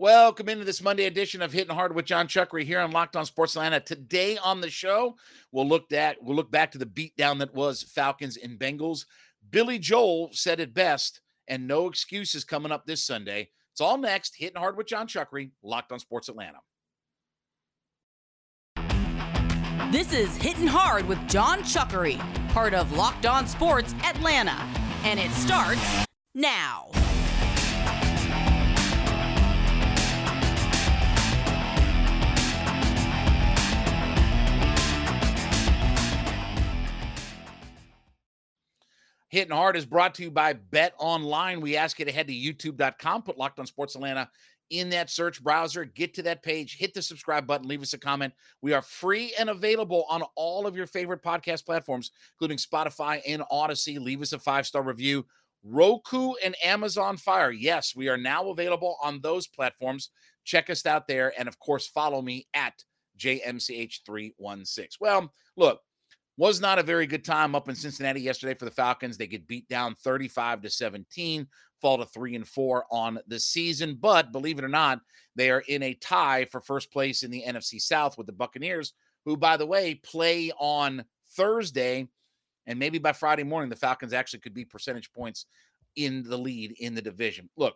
Welcome into this Monday edition of Hitting Hard with Jon Chuckery here on Locked On Sports Atlanta. Today on the show, we'll look at we'll look back to the beatdown that was Falcons and Bengals. Billy Joel said it best, and no excuses coming up this Sunday. It's all next. Hitting Hard with Jon Chuckery, Locked On Sports Atlanta. This is Hitting Hard with Jon Chuckery, part of Locked On Sports Atlanta, and it starts now. Hitting Hard is brought to you by Bet Online. We ask you to head to youtube.com, put Locked on Sports Atlanta in that search browser, get to that page, hit the subscribe button, leave us a comment. We are free and available on all of your favorite podcast platforms, including Spotify and Audacy. Leave us a five star review. Roku and Amazon Fire. Yes, we are now available on those platforms. Check us out there. And of course, follow me at JMCH316. Well, look, was not a very good time up in Cincinnati yesterday for the Falcons. They get beat down 35 to 17, fall to 3 and 4 on the season, but believe it or not, they are in a tie for first place in the NFC South with the Buccaneers, who by the way play on Thursday and maybe by Friday morning the Falcons actually could be percentage points in the lead in the division. Look,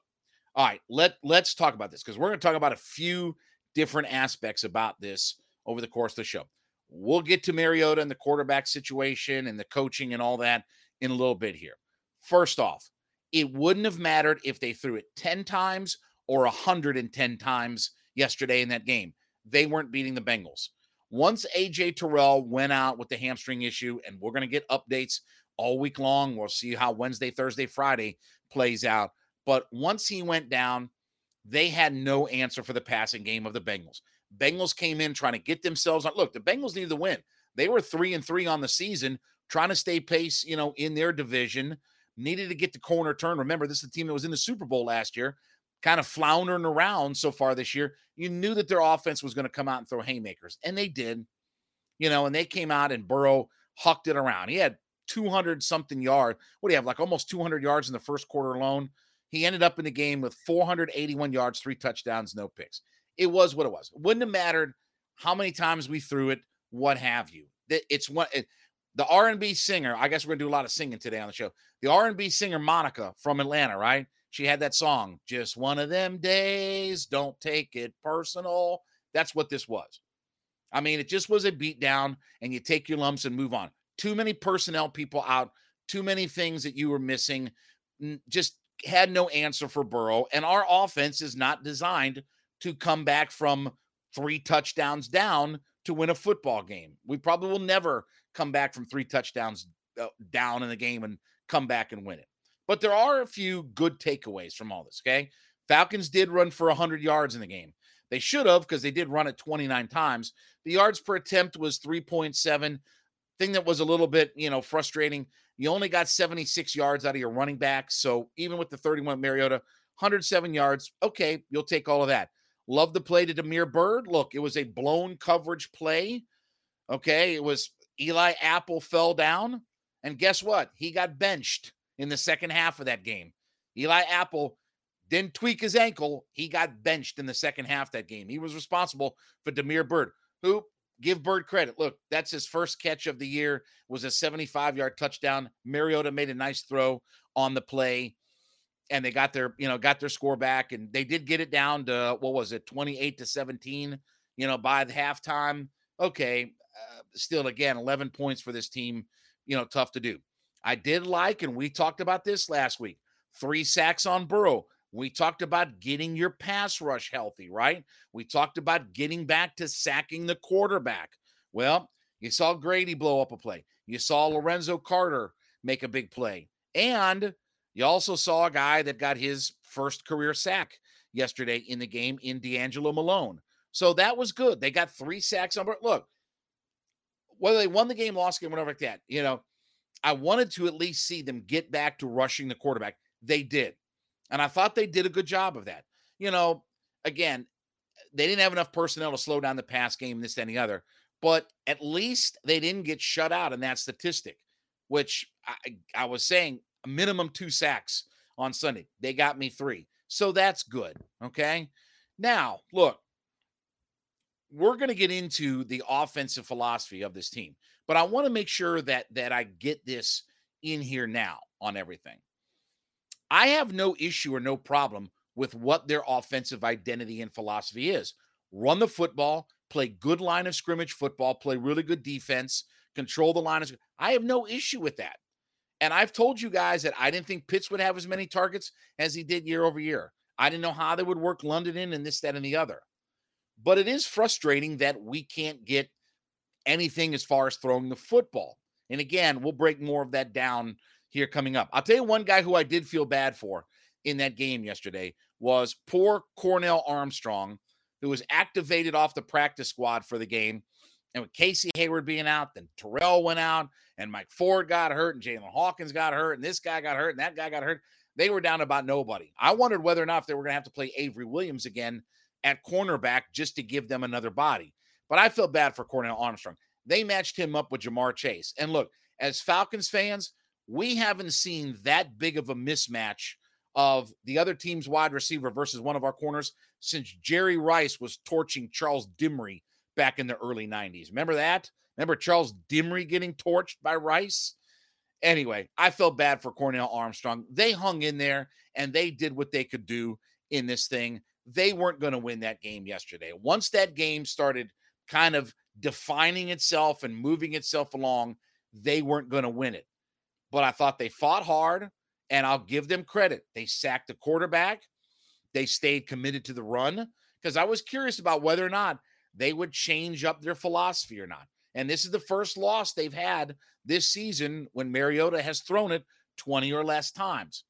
all right, let let's talk about this because we're going to talk about a few different aspects about this over the course of the show. We'll get to Mariota and the quarterback situation and the coaching and all that in a little bit here. First off, it wouldn't have mattered if they threw it 10 times or 110 times yesterday in that game. They weren't beating the Bengals. Once AJ Terrell went out with the hamstring issue, and we're going to get updates all week long, we'll see how Wednesday, Thursday, Friday plays out. But once he went down, they had no answer for the passing game of the Bengals. Bengals came in trying to get themselves on. Look, the Bengals needed to win. They were three and three on the season, trying to stay pace, you know, in their division. Needed to get the corner turn. Remember, this is the team that was in the Super Bowl last year, kind of floundering around so far this year. You knew that their offense was going to come out and throw haymakers, and they did. You know, and they came out and Burrow hucked it around. He had 200 something yard. What do you have? Like almost 200 yards in the first quarter alone. He ended up in the game with 481 yards, three touchdowns, no picks it was what it was. Wouldn't have mattered how many times we threw it, what have you. It's what it, the R&B singer. I guess we're gonna do a lot of singing today on the show. The R&B singer Monica from Atlanta, right? She had that song, "Just One of Them Days." Don't take it personal. That's what this was. I mean, it just was a beatdown, and you take your lumps and move on. Too many personnel people out. Too many things that you were missing. Just had no answer for Burrow, and our offense is not designed to come back from three touchdowns down to win a football game. We probably will never come back from three touchdowns uh, down in the game and come back and win it. But there are a few good takeaways from all this, okay? Falcons did run for 100 yards in the game. They should have because they did run it 29 times. The yards per attempt was 3.7. Thing that was a little bit, you know, frustrating. You only got 76 yards out of your running back. So even with the 31 Mariota, 107 yards, okay, you'll take all of that. Love the play to Damiere Byrd. Look, it was a blown coverage play. Okay. It was Eli Apple fell down. And guess what? He got benched in the second half of that game. Eli Apple didn't tweak his ankle. He got benched in the second half that game. He was responsible for Damiere Byrd, who give Byrd credit. Look, that's his first catch of the year. Was a 75 yard touchdown. Mariota made a nice throw on the play and they got their you know got their score back and they did get it down to what was it 28 to 17 you know by the halftime. Okay uh, still again 11 points for this team you know tough to do. I did like and we talked about this last week three sacks on burrow. We talked about getting your pass rush healthy right? We talked about getting back to sacking the quarterback. Well you saw grady blow up a play. You saw lorenzo carter make a big play. And you also saw a guy that got his first career sack yesterday in the game in D'Angelo Malone. So that was good. They got three sacks on. Look, whether they won the game, lost the game, whatever like that, you know, I wanted to at least see them get back to rushing the quarterback. They did. And I thought they did a good job of that. You know, again, they didn't have enough personnel to slow down the pass game, this, the other. But at least they didn't get shut out in that statistic, which I, I was saying minimum two sacks on Sunday. They got me three. So that's good. Okay. Now, look, we're going to get into the offensive philosophy of this team, but I want to make sure that that I get this in here now on everything. I have no issue or no problem with what their offensive identity and philosophy is. Run the football, play good line of scrimmage football, play really good defense, control the line of I have no issue with that. And I've told you guys that I didn't think Pitts would have as many targets as he did year over year. I didn't know how they would work London in and this, that, and the other. But it is frustrating that we can't get anything as far as throwing the football. And again, we'll break more of that down here coming up. I'll tell you one guy who I did feel bad for in that game yesterday was poor Cornell Armstrong, who was activated off the practice squad for the game. And with Casey Hayward being out, then Terrell went out, and Mike Ford got hurt, and Jaylinn Hawkins got hurt, and this guy got hurt, and that guy got hurt. They were down about nobody. I wondered whether or not if they were going to have to play Avery Williams again at cornerback just to give them another body. But I feel bad for Cornell Armstrong. They matched him up with Ja'Marr Chase. And look, as Falcons fans, we haven't seen that big of a mismatch of the other team's wide receiver versus one of our corners since Jerry Rice was torching Charles Dimry back in the early 90s. Remember that? Remember Charles Dimry getting torched by Rice? Anyway, I felt bad for Cornell Armstrong. They hung in there and they did what they could do in this thing. They weren't going to win that game yesterday. Once that game started kind of defining itself and moving itself along, they weren't going to win it. But I thought they fought hard, and I'll give them credit. They sacked the quarterback, they stayed committed to the run because I was curious about whether or not they would change up their philosophy or not. And this is the first loss they've had this season when Mariota has thrown it 20 or less times.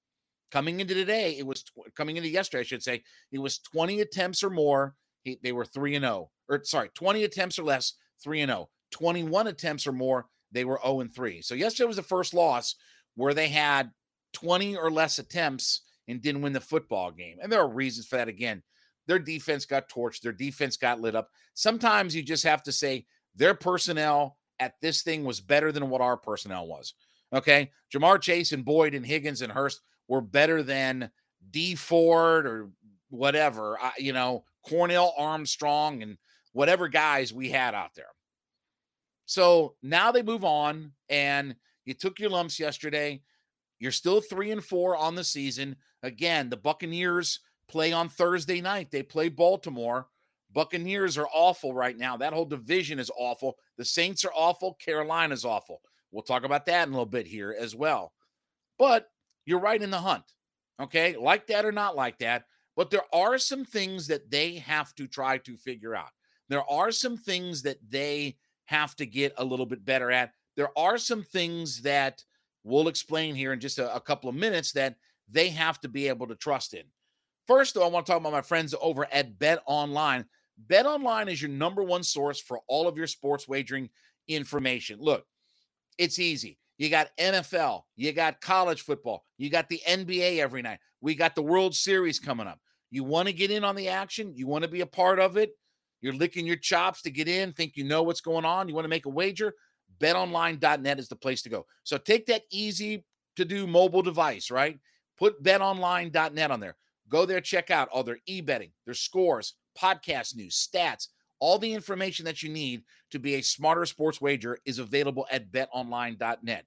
Coming into today, it was coming into yesterday, I should say, it was 20 attempts or more. He, they were 3 and 0. Or sorry, 20 attempts or less, 3 and 0. 21 attempts or more, they were 0 and 3. So yesterday was the first loss where they had 20 or less attempts and didn't win the football game. And there are reasons for that again. Their defense got torched, their defense got lit up. Sometimes you just have to say their personnel at this thing was better than what our personnel was. Okay. Ja'Marr Chase and Boyd and Higgins and Hurst were better than D Ford or whatever, uh, you know, Cornell Armstrong and whatever guys we had out there. So now they move on, and you took your lumps yesterday. You're still three and four on the season. Again, the Buccaneers play on Thursday night. They play Baltimore. Buccaneers are awful right now. That whole division is awful. The Saints are awful. Carolina's awful. We'll talk about that in a little bit here as well. But you're right in the hunt. Okay. Like that or not like that. But there are some things that they have to try to figure out. There are some things that they have to get a little bit better at. There are some things that we'll explain here in just a, a couple of minutes that they have to be able to trust in. First, though, I want to talk about my friends over at Bet Online. Bet Online is your number one source for all of your sports wagering information. Look, it's easy. You got NFL, you got college football, you got the NBA every night. We got the World Series coming up. You want to get in on the action, you want to be a part of it. You're licking your chops to get in, think you know what's going on, you want to make a wager. BetOnline.net is the place to go. So take that easy to do mobile device, right? Put betonline.net on there. Go there, check out all their e betting, their scores, podcast news, stats, all the information that you need to be a smarter sports wager is available at betonline.net.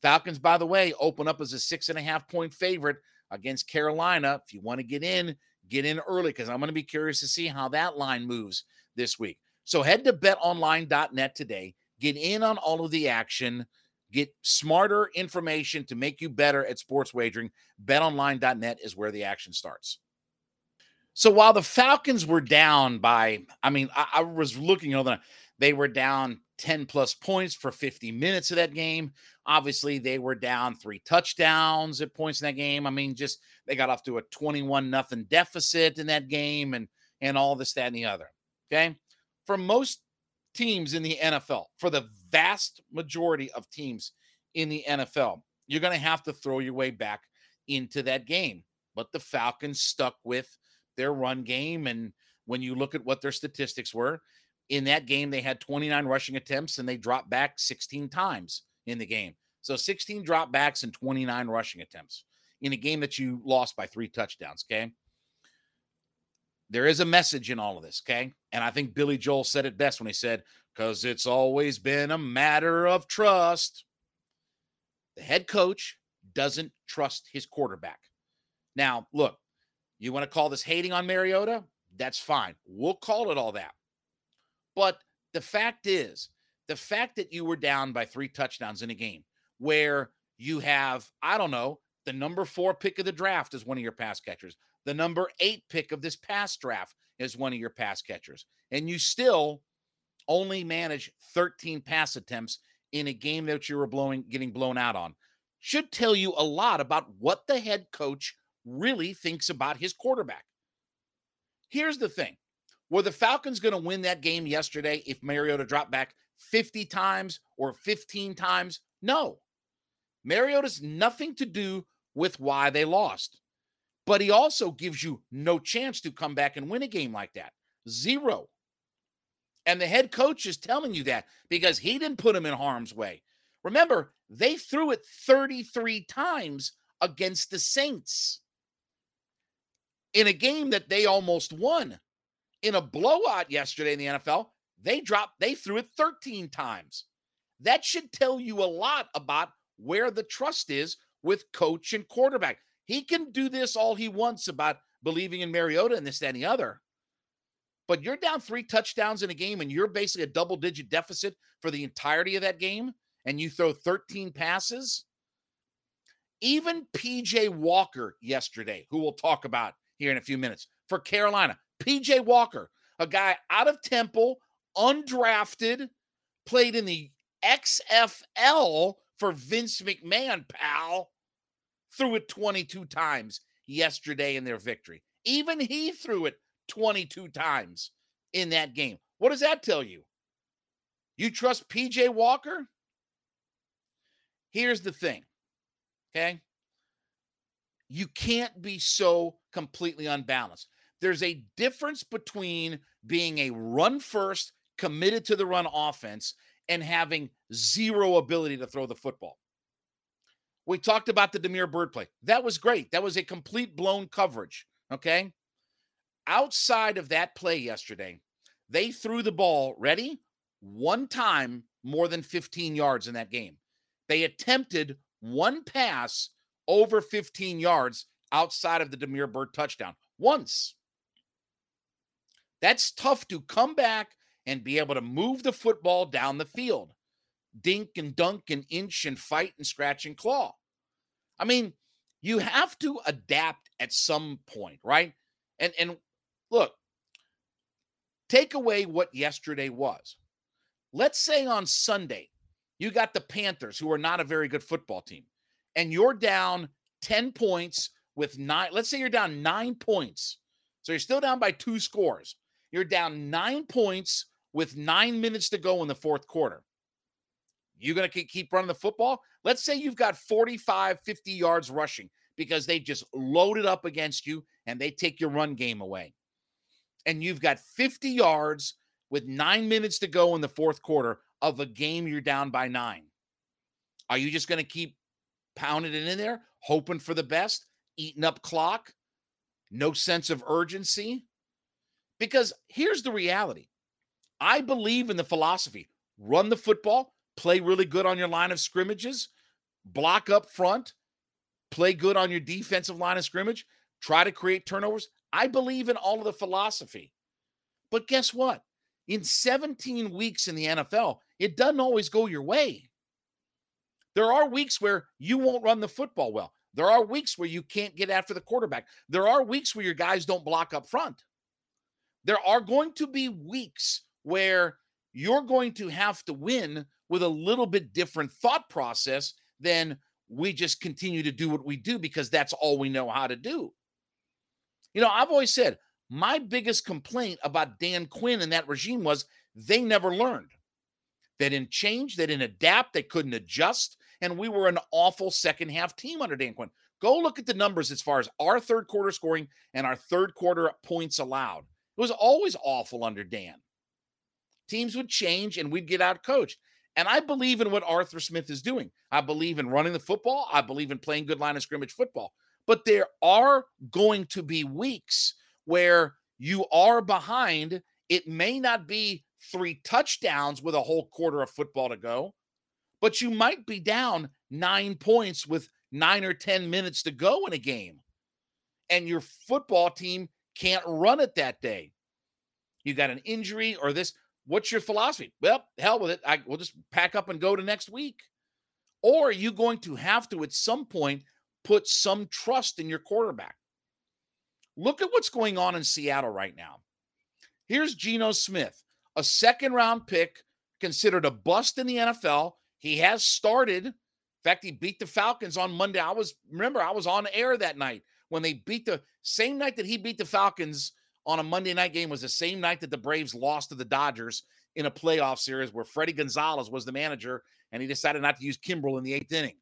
Falcons, by the way, open up as a six and a half point favorite against Carolina. If you want to get in, get in early because I'm going to be curious to see how that line moves this week. So head to betonline.net today, get in on all of the action, get smarter information to make you better at sports wagering. BetOnline.net is where the action starts. So while the Falcons were down by, I mean, I, I was looking over, they were down 10 plus points for 50 minutes of that game. Obviously, they were down three touchdowns at points in that game. I mean, just they got off to a 21 nothing deficit in that game and and all this, that, and the other. Okay. For most teams in the NFL, for the vast majority of teams in the NFL, you're going to have to throw your way back into that game. But the Falcons stuck with their run game. And when you look at what their statistics were in that game, they had 29 rushing attempts and they dropped back 16 times in the game. So 16 dropbacks and 29 rushing attempts in a game that you lost by three touchdowns. Okay. there is a message in all of this, okay? And I think Billy Joel said it best when he said, because it's always been a matter of trust. The head coach doesn't trust his quarterback. Now, look, you want to call this hating on Mariota? That's fine. We'll call it all that. But the fact is, the fact that you were down by three touchdowns in a game where you have, I don't know, the number four pick of the draft is one of your pass catchers, the number eight pick of this past draft is one of your pass catchers. And you still only manage 13 pass attempts in a game that you were blowing getting blown out on. Should tell you a lot about what the head coach really thinks about his quarterback. Here's the thing. Were the Falcons going to win that game yesterday if Mariota dropped back 50 times or 15 times? No. Mariota's nothing to do with why they lost but he also gives you no chance to come back and win a game like that. Zero. And the head coach is telling you that because he didn't put him in harm's way. Remember, they threw it 33 times against the Saints in a game that they almost won. In a blowout yesterday in the NFL, they dropped, they threw it 13 times. That should tell you a lot about where the trust is with coach and quarterback. He can do this all he wants about believing in Mariota and this, and the other. But you're down three touchdowns in a game and you're basically a double digit deficit for the entirety of that game, and you throw 13 passes. Even PJ Walker yesterday, who we'll talk about here in a few minutes for Carolina, PJ Walker, a guy out of Temple, undrafted, played in the XFL for Vince McMahon, pal threw it 22 times yesterday in their victory. Even he threw it 22 times in that game. What does that tell you? You trust PJ Walker? Here's the thing, okay? You can't be so completely unbalanced. There's a difference between being a run first, committed to the run offense, and having zero ability to throw the football. We talked about the Damiere Byrd play. That was great. That was a complete blown coverage. Okay. Outside of that play yesterday, they threw the ball, ready? One time more than 15 yards in that game. They attempted one pass over 15 yards outside of the Damiere Byrd touchdown once. That's tough to come back and be able to move the football down the field dink and dunk and inch and fight and scratch and claw. I mean, you have to adapt at some point, right? And and look, take away what yesterday was. Let's say on Sunday, you got the Panthers, who are not a very good football team, and you're down 10 points with nine. Let's say you're down nine points. So you're still down by two scores. You're down nine points with nine minutes to go in the fourth quarter. You're going to keep running the football? Let's say you've got 45, 50 yards rushing because they just loaded up against you and they take your run game away. And you've got 50 yards with nine minutes to go in the fourth quarter of a game you're down by nine. Are you just going to keep pounding it in there, hoping for the best, eating up clock, no sense of urgency? Because here's the reality I believe in the philosophy run the football, play really good on your line of scrimmages, block up front, play good on your defensive line of scrimmage, try to create turnovers. I believe in all of the philosophy. But guess what? In 17 weeks in the NFL, it doesn't always go your way. There are weeks where you won't run the football well. There are weeks where you can't get after the quarterback. There are weeks where your guys don't block up front. There are going to be weeks where you're going to have to win with a little bit different thought process than we just continue to do what we do because that's all we know how to do. You know, I've always said my biggest complaint about Dan Quinn and that regime was they never learned. They didn't change, they didn't adapt, they couldn't adjust, and we were an awful second half team under Dan Quinn. Go look at the numbers as far as our third quarter scoring and our third quarter points allowed. It was always awful under Dan. Teams would change and we'd get out coached. And I believe in what Arthur Smith is doing. I believe in running the football. I believe in playing good line of scrimmage football. But there are going to be weeks where You are behind. It may not be three touchdowns with a whole quarter of football to go, but you might be down nine points with nine or 10 minutes to go in a game. And your football team can't run it that day. You got an injury or this. What's your philosophy? Well, hell with it. I will just pack up and go to next week. Or are you going to have to at some point put some trust in your quarterback? Look at what's going on in Seattle right now. Here's Geno Smith, a second round pick, considered a bust in the NFL. He has started. In fact, he beat the Falcons on Monday. I was, remember, I was on air that night when they beat the same night that he beat the Falcons on a Monday night game was the same night that the Braves lost to the Dodgers in a playoff series where Fredi Gonzalez was the manager and he decided not to use Kimbrel in the eighth inning.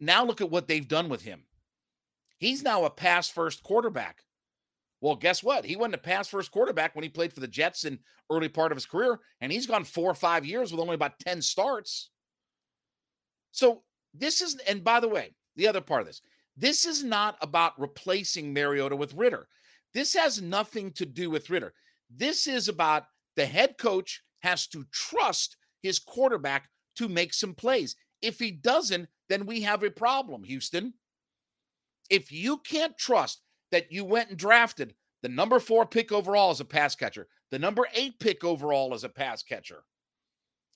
Now look at what they've done with him. He's now a pass first quarterback. Well, guess what? He wasn't a pass first quarterback when he played for the Jets in early part of his career, and he's gone four or five years with only about 10 starts. So this is, and by the way, the other part of this, this is not about replacing Mariota with Ridder. This has nothing to do with Ridder. This is about the head coach has to trust his quarterback to make some plays. If he doesn't, then we have a problem, Houston. If you can't trust that you went and drafted the number four pick overall as a pass catcher, the number eight pick overall as a pass catcher,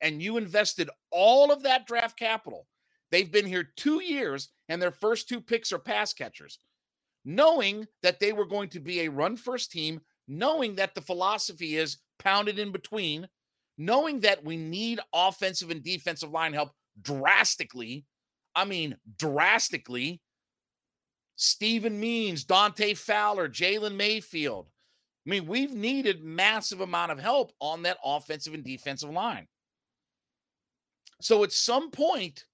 and you invested all of that draft capital, they've been here two years and their first two picks are pass catchers, knowing that they were going to be a run first team, knowing that the philosophy is pounded in between, knowing that we need offensive and defensive line help drastically. I mean, drastically. Steven Means, Dante Fowler, Jalen Mayfield. I mean, we've needed massive amount of help on that offensive and defensive line. So at some point,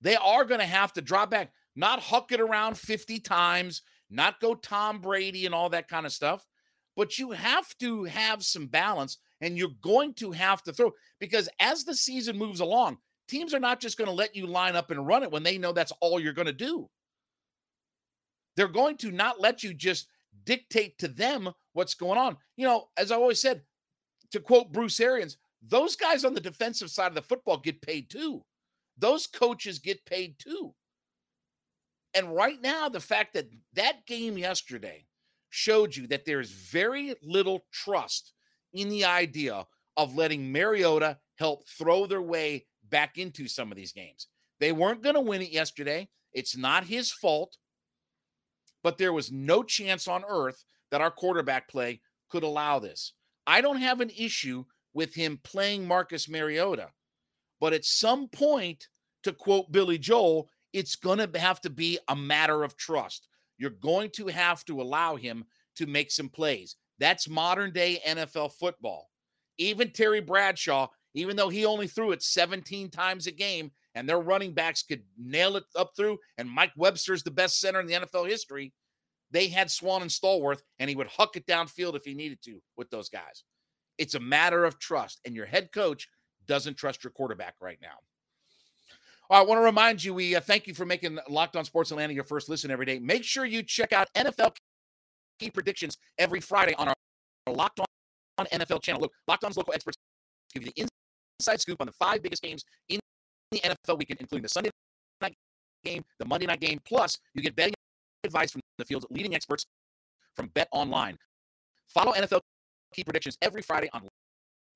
they are going to have to drop back, not huck it around 50 times, not go Tom Brady and all that kind of stuff, but you have to have some balance and you're going to have to throw because as the season moves along, teams are not just going to let you line up and run it when they know that's all you're going to do. They're going to not let you just dictate to them what's going on. You know, as I always said, to quote Bruce Arians, those guys on the defensive side of the football get paid too. Those coaches get paid too. And right now, the fact that that game yesterday showed you that there's very little trust in the idea of letting Mariota help throw their way back into some of these games. They weren't going to win it yesterday. It's not his fault, but there was no chance on earth that our quarterback play could allow this. I don't have an issue with him playing Marcus Mariota, but at some point, to quote Billy Joel, it's going to have to be a matter of trust. You're going to have to allow him to make some plays. That's modern day NFL football. Even Terry Bradshaw, even though he only threw it 17 times a game and their running backs could nail it up through, and Mike Webster's the best center in the NFL history, they had Swann and Stallworth, and he would huck it downfield if he needed to with those guys. It's a matter of trust, and your head coach doesn't trust your quarterback right now. I want to remind you, we uh, thank you for making Locked On Sports Atlanta your first listen every day. Make sure you check out NFL key predictions every Friday on our Locked On NFL channel. Look, Locked On's local experts give you the inside scoop on the five biggest games in the NFL weekend, including the Sunday night game, the Monday night game. Plus, you get betting advice from the field's leading experts from Bet Online. Follow NFL key predictions every Friday on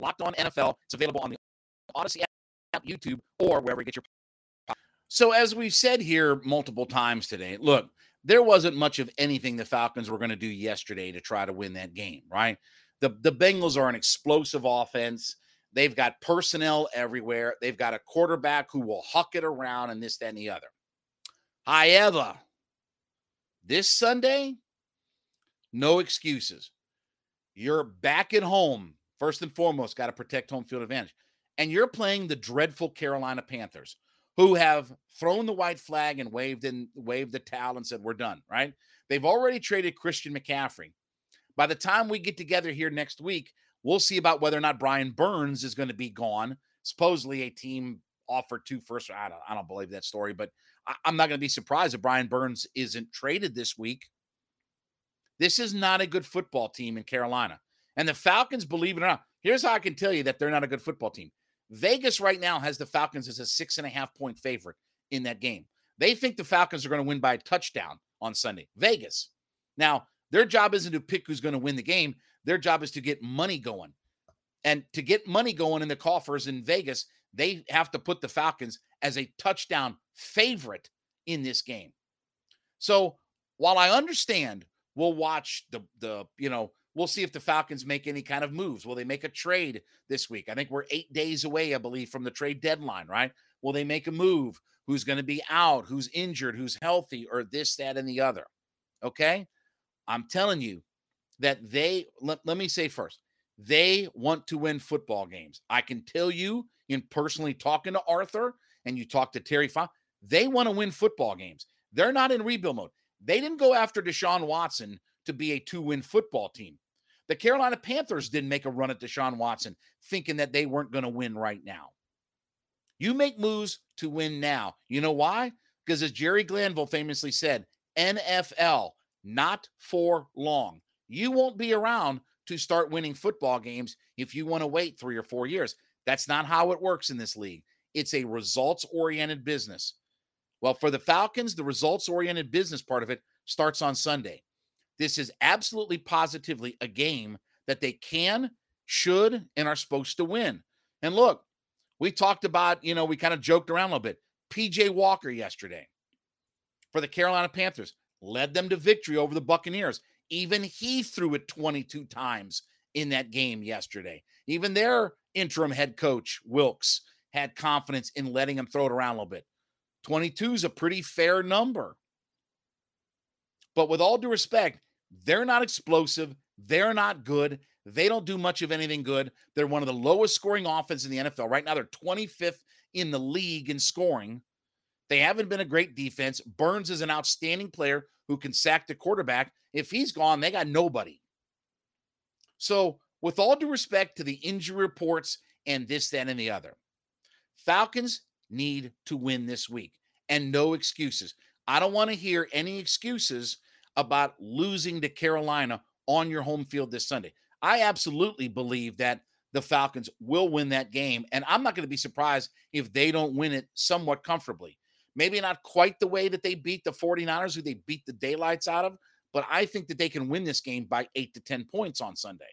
Locked On NFL. It's available on the Audacy app, YouTube, or wherever you get your. So, as we've said here multiple times today, look, there wasn't much of anything the Falcons were going to do yesterday to try to win that game, right? The the Bengals are an explosive offense. They've got personnel everywhere. They've got a quarterback who will huck it around and this, that, and the other. However, this Sunday, no excuses. You're back at home. First and foremost, got to protect home field advantage. And you're playing the dreadful Carolina Panthers who have thrown the white flag and waved and waved the towel and said we're done, right? They've already traded Christian McCaffrey. By the time we get together here next week, we'll see about whether or not Brian Burns is going to be gone. Supposedly a team offered two first. I don't, I don't believe that story, but I, I'm not going to be surprised if Brian Burns isn't traded this week. This is not a good football team in Carolina. And the Falcons, believe it or not, here's how I can tell you that they're not a good football team. Vegas right now has the Falcons as a six and a half point favorite in that game. They think the Falcons are going to win by a touchdown on Sunday. Vegas. Now, their job isn't to pick who's going to win the game. Their job is to get money going. And to get money going in the coffers in Vegas, they have to put the Falcons as a touchdown favorite in this game. So while I understand, we'll watch the the you know we'll see if the Falcons make any kind of moves. Will they make a trade this week? I think we're eight days away, I believe, from the trade deadline. Right? Will they make a move? Who's going to be out? Who's injured? Who's healthy? Or this, that, and the other? Okay, I'm telling you that they. Let, let me say first, they want to win football games. I can tell you in personally talking to Arthur and you talk to Terry Fon, they want to win football games. They're not in rebuild mode. They didn't go after Deshaun Watson to be a two win football team. The Carolina Panthers didn't make a run at Deshaun Watson thinking that they weren't going to win right now. You make moves to win now. You know why? Because as Jerry Glanville famously said, NFL, not for long. You won't be around to start winning football games if you want to wait three or four years. That's not how it works in this league. It's a results oriented business. Well, for the Falcons, the results oriented business part of it starts on Sunday. This is absolutely positively a game that they can, should, and are supposed to win. And look, we talked about, you know, we kind of joked around a little bit. PJ Walker yesterday for the Carolina Panthers led them to victory over the Buccaneers. Even he threw it 22 times in that game yesterday. Even their interim head coach, Wilks, had confidence in letting him throw it around a little bit. 22 is a pretty fair number. But with all due respect, they're not explosive. They're not good. They don't do much of anything good. They're one of the lowest scoring offenses in the NFL. Right now, they're 25th in the league in scoring. They haven't been a great defense. Burns is an outstanding player who can sack the quarterback. If he's gone, they got nobody. So, with all due respect to the injury reports and this, that, and the other, Falcons need to win this week and no excuses. I don't want to hear any excuses about losing to Carolina on your home field this Sunday. I absolutely believe that the Falcons will win that game. And I'm not going to be surprised if they don't win it somewhat comfortably. Maybe not quite the way that they beat the 49ers, who they beat the daylights out of, but I think that they can win this game by eight to 10 points on Sunday.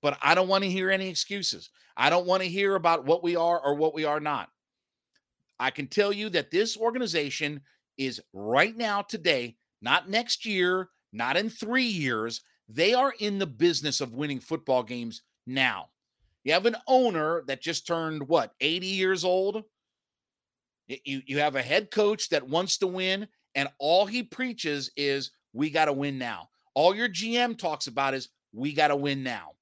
But I don't want to hear any excuses. I don't want to hear about what we are or what we are not. I can tell you that this organization is right now, today, not next year, not in three years. They are in the business of winning football games now. You have an owner that just turned what, 80 years old? You, you have a head coach that wants to win, and all he preaches is, we got to win now. All your GM talks about is, we got to win now.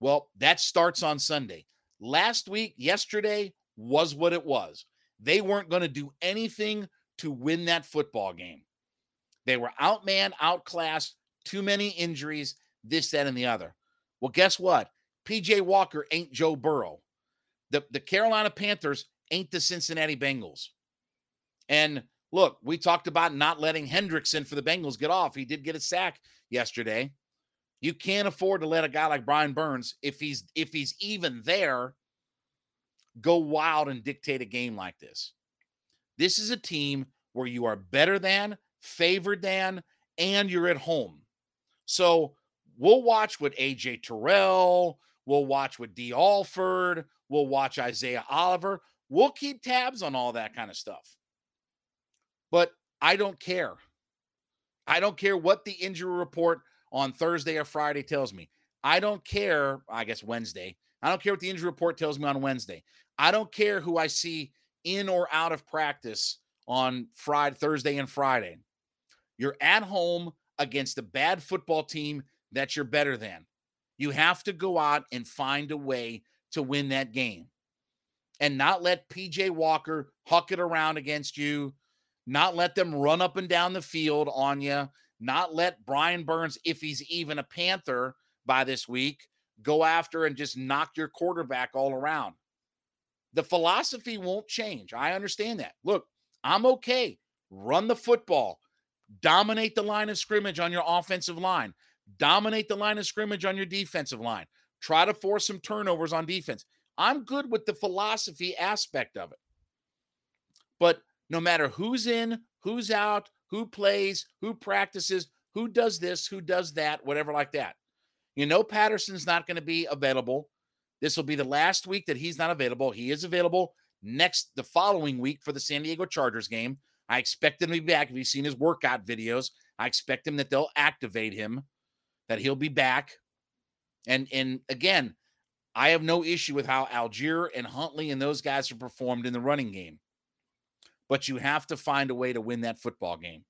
Well, that starts on Sunday. Last week, yesterday, was what it was. They weren't going to do anything to win that football game. They were outman, outclassed, too many injuries, this, that, and the other. Well, guess what? PJ Walker ain't Joe Burrow. The, the Carolina Panthers ain't the Cincinnati Bengals. And look, we talked about not letting Hendrickson for the Bengals get off. He did get a sack yesterday. You can't afford to let a guy like Brian Burns, if he's if he's even there, go wild and dictate a game like this. This is a team where you are better than, favored than, and you're at home. So we'll watch with AJ Terrell, we'll watch with Dee Alford, we'll watch Isaiah Oliver. We'll keep tabs on all that kind of stuff. But I don't care. I don't care what the injury report on Thursday or Friday tells me. I don't care, I guess Wednesday. I don't care what the injury report tells me on Wednesday. I don't care who I see in or out of practice on Friday, Thursday, and Friday. You're at home against a bad football team that you're better than. You have to go out and find a way to win that game and not let PJ Walker huck it around against you, not let them run up and down the field on you, not let Brian Burns, if he's even a Panther by this week, go after and just knock your quarterback all around. The philosophy won't change. I understand that. Look, I'm okay. Run the football. Dominate the line of scrimmage on your offensive line. Dominate the line of scrimmage on your defensive line. Try to force some turnovers on defense. I'm good with the philosophy aspect of it. But no matter who's in, who's out, who plays, who practices, who does this, who does that, whatever like that. You know, Patterson's not going to be available. This will be the last week that he's not available. He is available next, the following week for the San Diego Chargers game. I expect him to be back. If you've seen his workout videos, I expect him that they'll activate him, that he'll be back. And and again, I have no issue with how Allgeier and Huntley and those guys have performed in the running game. But you have to find a way to win that football game.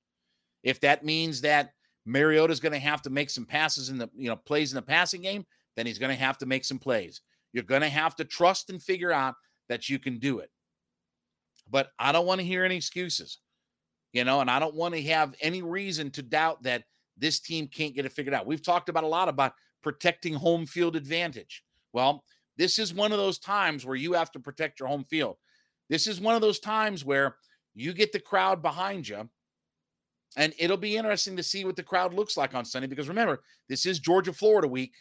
If that means that Mariota is going to have to make some passes in the, you know, plays in the passing game, then he's going to have to make some plays. You're going to have to trust and figure out that you can do it. But I don't want to hear any excuses you know, and I don't want to have any reason to doubt that this team can't get it figured out. We've talked about a lot about protecting home field advantage. Well, this is one of those times where you have to protect your home field. This is one of those times where you get the crowd behind you. And it'll be interesting to see what the crowd looks like on Sunday because remember, this is Georgia Florida week.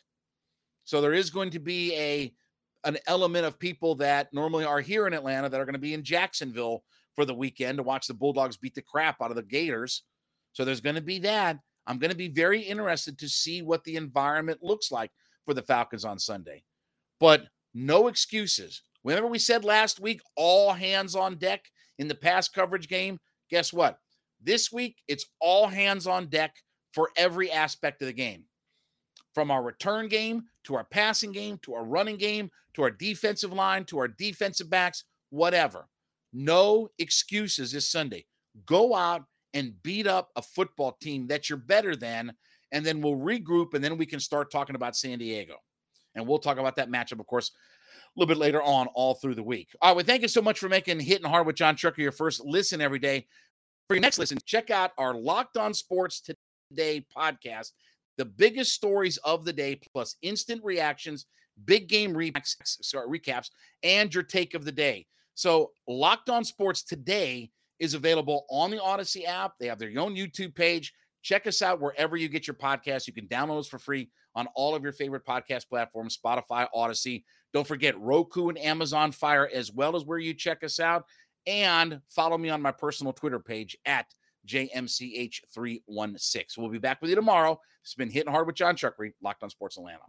So there is going to be a an element of people that normally are here in Atlanta that are going to be in Jacksonville for the weekend to watch the Bulldogs beat the crap out of the Gators. So there's going to be that. I'm going to be very interested to see what the environment looks like for the Falcons on Sunday. But no excuses. Whenever we said last week, all hands on deck in the pass coverage game, guess what? This week, it's all hands on deck for every aspect of the game. From our return game to our passing game to our running game to our defensive line to our defensive backs, whatever. No excuses this Sunday. Go out and beat up a football team that you're better than, and then we'll regroup, and then we can start talking about San Diego. And we'll talk about that matchup, of course, a little bit later on, all through the week. All right, well, thank you so much for making Hitting Hard with Jon Chucker your first listen every day. For your next listen, check out our Locked On Sports Today podcast. The biggest stories of the day, plus instant reactions, big game recaps, sorry, recaps, and your take of the day. So, Locked On Sports today is available on the Audacy app. They have their own YouTube page. Check us out wherever you get your podcasts. You can download us for free on all of your favorite podcast platforms Spotify, Audacy. Don't forget Roku and Amazon Fire, as well as where you check us out. And follow me on my personal Twitter page at JMCH316. We'll be back with you tomorrow. It's been Hitting Hard with Jon Chuckery, Locked on Sports Atlanta.